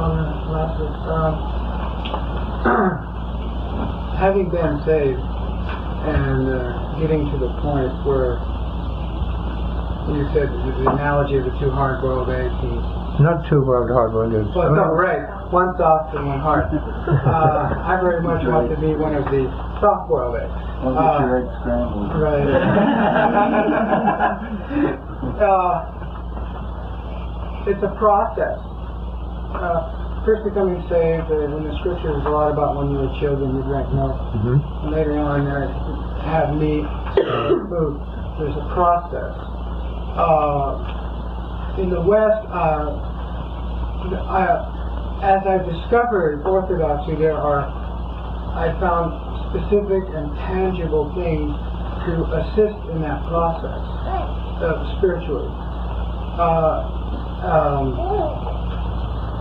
Father Lazarus. Um, having been saved and uh, getting to the point where you said the, the analogy of the two hard-boiled eggs and Not two world hard boiled eggs. well, no, right, one soft and one hard. Uh, I very much want to be one of the soft-boiled eggs. I'll Uh, your eggs scrambled. Right. uh, it's a process. Uh, first becoming saved, uh, in the scriptures, a lot about when you were children, you drank milk. hmm And later on, uh, have meat, food. There's a process. Uh, in the West, uh, I, as I've discovered Orthodoxy, there are, I found specific and tangible things to assist in that process, uh, spiritually. Uh, um,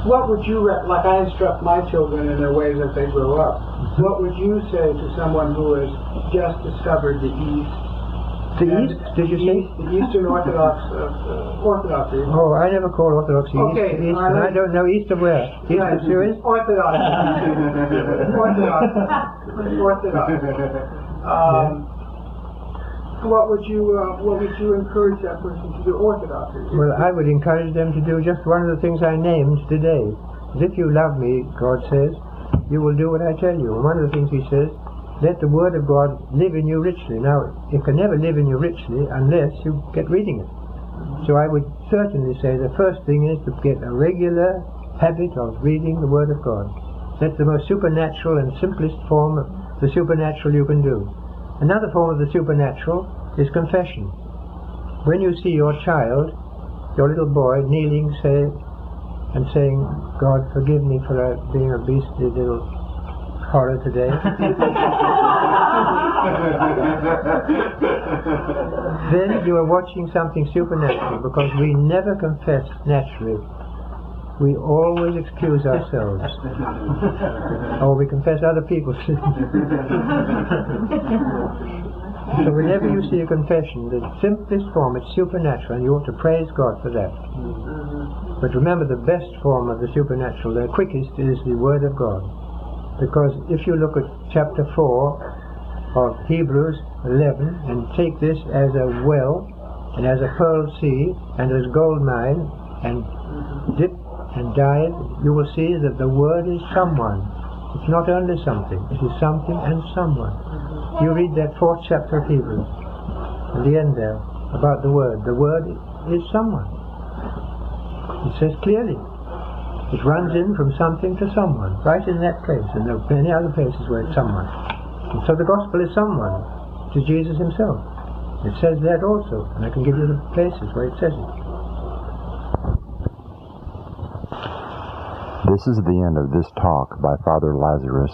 what would you, re- like I instruct my children in their ways as they grow up, what would you say to someone who has just discovered the East? The and East, did you say? The Eastern Orthodox, uh, uh, Orthodoxy. Oh, I never call Orthodoxy Okay, East. East all right. and I don't know East of where. East Right. of Suez? Orthodox. Orthodox. Orthodox. Um, what would you uh, what would you encourage that person to do? Orthodoxy. Well, I would encourage them to do just one of the things I named today. If you love me, God says, you will do what I tell you. And one of the things He says, let the Word of God live in you richly. Now, it can never live in you richly unless you get reading it. So I would certainly say the first thing is to get a regular habit of reading the Word of God. That's the most supernatural and simplest form of the supernatural you can do. Another form of the supernatural is confession. When you see your child, your little boy, kneeling, say, and saying, God, forgive me for uh, being a beastly little horror today. then you are watching something supernatural because we never confess naturally. We always excuse ourselves. or oh, we confess other people's sins. so whenever you see a confession, the simplest form, it's supernatural, and you ought to praise God for that. But remember, the best form of the supernatural, the quickest, is the Word of God. Because if you look at chapter 4 of Hebrews 11 and take this as a well and as a pearl sea and as gold mine and dip and dive, you will see that the Word is someone. It's not only something, it is something and someone. Mm-hmm. You read that fourth chapter of Hebrews, at the end there, about the Word. The Word is someone. It says clearly. It runs in from something to someone, right in that place, and there are many other places where it's someone. And so the gospel is someone, to Jesus himself. It says that also, and I can give you the places where it says it. This is the end of this talk by Father Lazarus